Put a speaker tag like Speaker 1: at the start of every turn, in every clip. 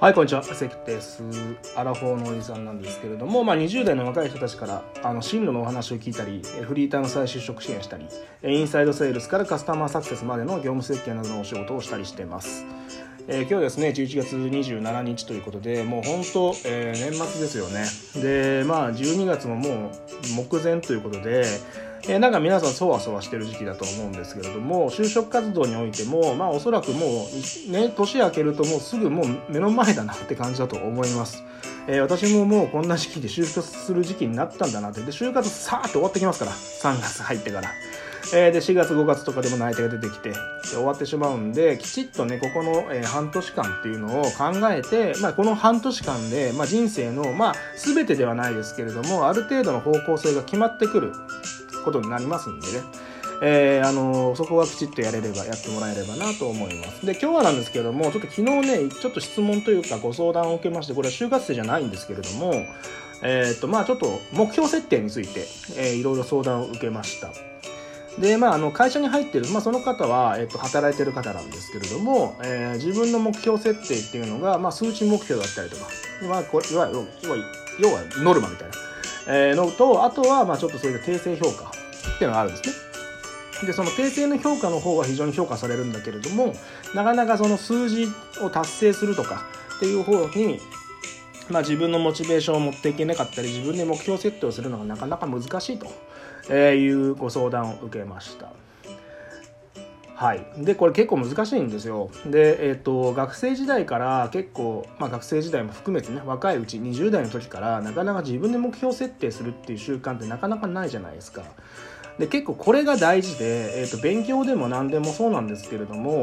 Speaker 1: はい、こんにちは。関です。アラフォーのおじさんなんですけれども、まあ、20代の若い人たちからあの進路のお話を聞いたり、フリーターの再就職支援したり、インサイドセールスからカスタマーサクセスまでの業務設計などのお仕事をしたりしています。えー、今日ですね、11月27日ということで、もう本当、えー、年末ですよね。で、まあ、12月ももう目前ということで、え、なんか皆さんそわそわしてる時期だと思うんですけれども就職活動においてもまあおそらくもうね年明けるともうすぐもう目の前だなって感じだと思います、えー、私ももうこんな時期で就職する時期になったんだなって。で就活さーっと終わってきますから3月入ってから。え、で4月5月とかでも内定が出てきて終わってしまうんできちっとねここの、え、半年間っていうのを考えて、まあ、この半年間で、まあ、人生の、まあ、全てではないですけれどもある程度の方向性が決まってくる。ことになりますんでね。えー、あのー、そこはきちっとやれれば、やってもらえればなと思います。で、今日はなんですけども、ちょっと昨日ね、ちょっと質問というかご相談を受けまして、これは就活生じゃないんですけれども、えー、っと、まあちょっと目標設定について、えー、いろいろ相談を受けました。で、まあ、あの会社に入ってる、まあ、その方は、えっと、働いてる方なんですけれども、えー、自分の目標設定っていうのが、まあ、数値目標だったりとか、まあ、これいわゆる要はノルマみたいなえー、のと、あとは、まあちょっとそういう訂正評価っていうのがあるんですね。で、その訂正の評価の方は非常に評価されるんだけれども、なかなかその数字を達成するとかっていう方に、まあ自分のモチベーションを持っていけなかったり、自分で目標設定をするのがなかなか難しいというご相談を受けました。はい、でこれ結構難しいんですよ。で、えーと、学生時代から結構、まあ、学生時代も含めてね若いうち20代の時からなかなか自分で目標設定するっていう習慣ってなかなかないじゃないですか。で結構これが大事で、えーと、勉強でも何でもそうなんですけれども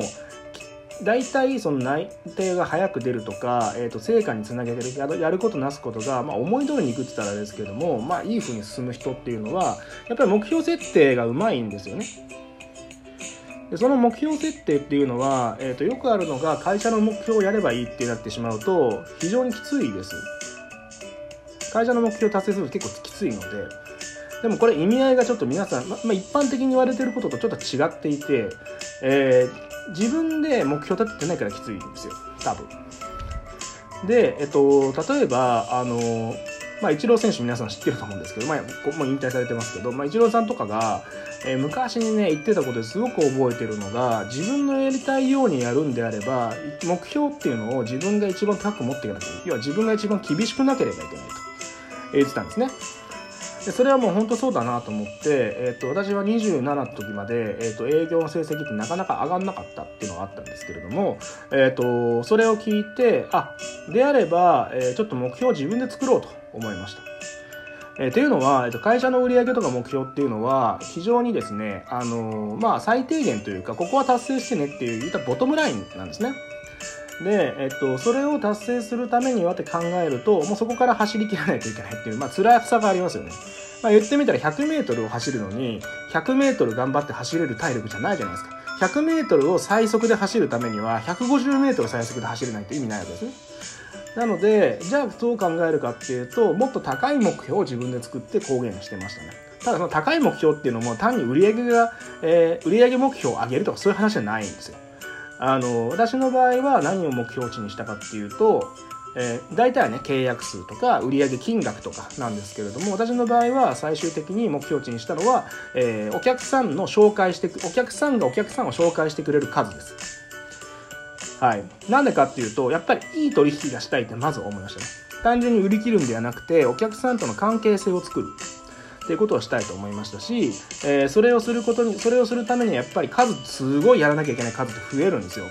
Speaker 1: 大体その内定が早く出るとか、えー、と成果につなげてるやるやることなすことが、まあ、思い通りにいくって言ったらですけども、まあ、いい風に進む人っていうのはやっぱり目標設定がうまいんですよね。でその目標設定っていうのは、えー、とよくあるのが会社の目標をやればいいってなってしまうと非常にきついです。会社の目標を達成すると結構きついのででもこれ意味合いがちょっと皆さん、ままあ、一般的に言われてることとちょっと違っていて、えー、自分で目標立ててないからきついんですよ多分。で、えっと、例えばあのまあ、イチロー選手皆さん知ってると思うんですけど、まあ、もう引退されてますけど、まあ、イチローさんとかが、えー、昔にね、言ってたことですごく覚えてるのが、自分のやりたいようにやるんであれば、目標っていうのを自分が一番高く持っていかなきゃいけない。要は自分が一番厳しくなければいけないと、言ってたんですね。でそれはもう本当そうだなと思って、えーと、私は27の時まで、えーと、営業の成績ってなかなか上がんなかったっていうのがあったんですけれども、えーと、それを聞いてあであれば、えー、ちょっと目標を自分で作ろうと思いました。えー、というのは、えー、と会社の売上とか目標っていうのは非常にですね、あのー、まあ、最低限というかここは達成してねっていういったボトムラインなんですね。で、えっと、それを達成するためにはって考えると、もうそこから走りきらないといけないっていう、まあ、辛さがありますよね。まあ、言ってみたら100メートルを走るのに、100メートル頑張って走れる体力じゃないじゃないですか。100メートルを最速で走るためには、150メートル最速で走れないと意味ないわけですね。なので、じゃあどう考えるかっていうと、もっと高い目標を自分で作って公言してましたね。ただその高い目標っていうのも単に売上が、えー、売上目標を上げるとかそういう話じゃないんですよ。あの、私の場合は何を目標値にしたかっていうと、えー、大体はね、契約数とか売上金額とかなんですけれども、私の場合は最終的に目標値にしたのは、えー、お客さんの紹介してく、お客さんがお客さんを紹介してくれる数です。はい。なんでかっていうと、やっぱりいい取引がしたいってまず思いましたね。単純に売り切るんではなくて、お客さんとの関係性を作る。っていうことをしたいと思いましたし、えー、それをすることに、それをするためにやっぱり数、すごいやらなきゃいけない数って増えるんですよ。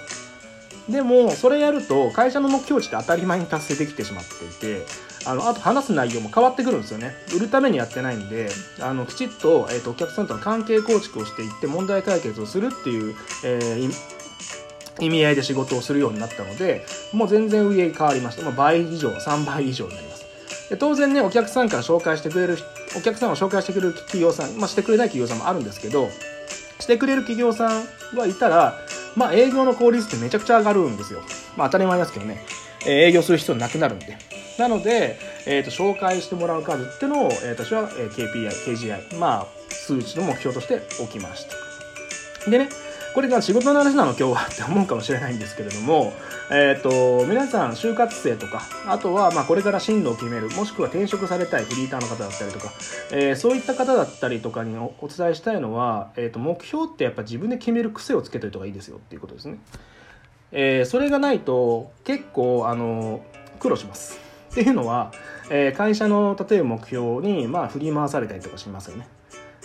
Speaker 1: でも、それやると、会社の目標値って当たり前に達成できてしまっていて、あの、あと話す内容も変わってくるんですよね。売るためにやってないんで、あの、きちっと、えっ、ー、と、お客さんとの関係構築をしていって問題解決をするっていう、えー、意味合いで仕事をするようになったので、もう全然上変わりました。もう倍以上、3倍以上になります。で当然ね、お客さんから紹介してくれる、お客さんを紹介してくれる企業さん、まあ、してくれない企業さんもあるんですけど、してくれる企業さんはいたら、まあ、営業の効率ってめちゃくちゃ上がるんですよ。まあ、当たり前ですけどね。えー、営業する必要なくなるんで。なので、えっ、ー、と、紹介してもらう数ってのを、えー、私は、KPI、KGI、まあ、数値の目標として置きました。でね、これが仕事の話なの今日はって思うかもしれないんですけれども、えっ、ー、と、皆さん就活生とか、あとはまこれから進路を決める、もしくは転職されたいフリーターの方だったりとか、えー、そういった方だったりとかにお伝えしたいのは、えっ、ー、と、目標ってやっぱ自分で決める癖をつけておいた方がいいですよっていうことですね。えそれがないと結構、あの、苦労します。っていうのは、え会社の例えば目標にまあ振り回されたりとかしますよね。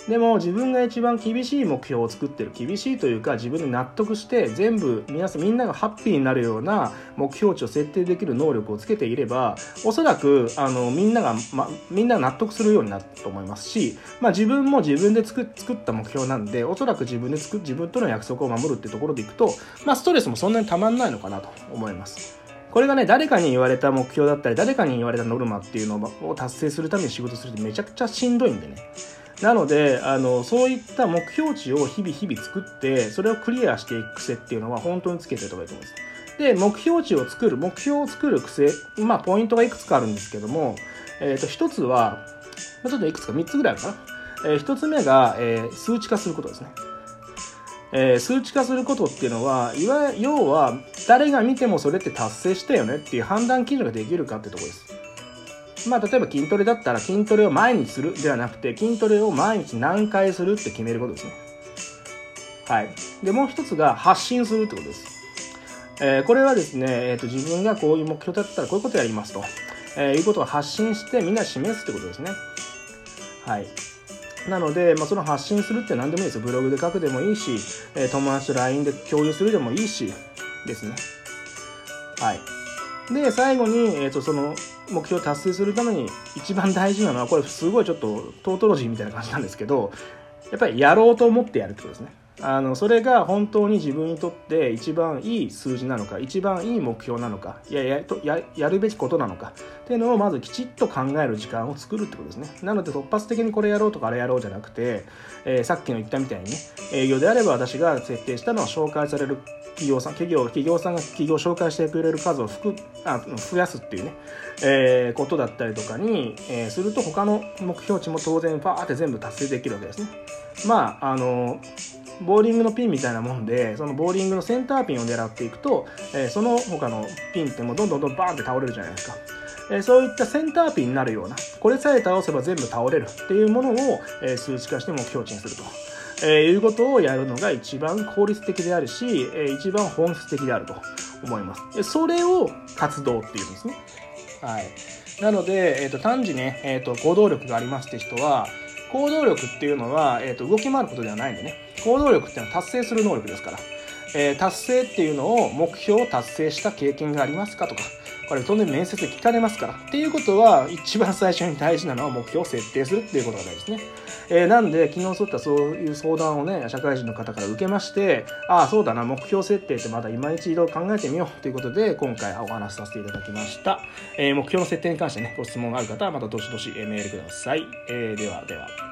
Speaker 1: でも自分が一番厳しい目標を作ってる厳しいというか自分で納得して全部皆さんみんながハッピーになるような目標値を設定できる能力をつけていればおそらくあのみんなが、ま、みんな納得するようになると思いますし、まあ、自分も自分で作作った目標なんでおそらく自分で作自分との約束を守るってところでいくと、まあ、ストレスもそんなにたまんないのかなと思います。これがね、誰かに言われた目標だったり、誰かに言われたノルマっていうのを達成するために仕事するってめちゃくちゃしんどいんでね。なのであのそういった目標値を日々日々作ってそれをクリアしていく癖っていうのは本当につけておいた方がいいと思います。で目標値を作る目標を作る癖まあポイントがいくつかあるんですけども、えー、と1つはちょっといくつか3つぐらいあるかな、えー、1つ目が、えー、数値化することですね。えー、数値化することっていうのはいわ要は誰が見てもそれって達成したよねっていう判断基準ができるかってとこです。まあ、例えば筋トレだったら筋トレを毎日するではなくて筋トレを毎日何回するって決めることですね。はい。で、もう一つが発信するってことです。えー、これはですね、えーと、自分がこういう目標だったらこういうことやりますと、えー、いうことを発信してみんな示すってことですね。はい。なので、まあ、その発信するって何でもいいですよ。ブログで書くでもいいし、えー、友達と LINE で共有するでもいいし、ですね。はい。で、最後に、えっ、ー、と、その、目標を達成するために一番大事なのはこれすごいちょっとトートロジーみたいな感じなんですけどやっぱりやろうと思ってやるってことですね。あのそれが本当に自分にとって一番いい数字なのか一番いい目標なのかいややとややるべきことなのかっていうのをまずきちっと考える時間を作るってことですね。なので突発的にこれやろうとかあれやろうじゃなくて、えー、さっきの言ったみたいにね営業であれば私が設定したのは紹介される企業さん企業企業さんが企業を紹介してくれる数をふくあ増やすっていうね、えー、ことだったりとかに、えー、すると他の目標値も当然パーって全部達成できるわけですね。まああのボーリングのピンみたいなもんでそのボーリングのセンターピンを狙っていくと、えー、その他のピンってもうどんどんどんバーンって倒れるじゃないですか。えー、そういったセンターピンになるようなこれさえ倒せば全部倒れるっていうものを、えー、数値化して目標値にすると。えー、いうことをやるのが一番効率的であるし、えー、一番本質的であると思います。それを活動っていうんですね。はい。なので、えっ、ー、と、単時ね、えっ、と、行動力がありますって人は、行動力っていうのは、えっ、と、動き回ることではないんでね。行動力っていうのは達成する能力ですから。え達成っていうのを目標を達成した経験がありますかとか、これ当然面接で聞かれますから。っていうことは、一番最初に大事なのは目標を設定するっていうことが大事ですね。えー、なんで、昨日そういったそういう相談をね、社会人の方から受けまして、ああ、そうだな、目標設定ってまだ今一度考えてみようということで、今回お話しさせていただきました。えー、目標の設定に関してね、ご質問がある方はまたどしどしメールください。えー、では、では。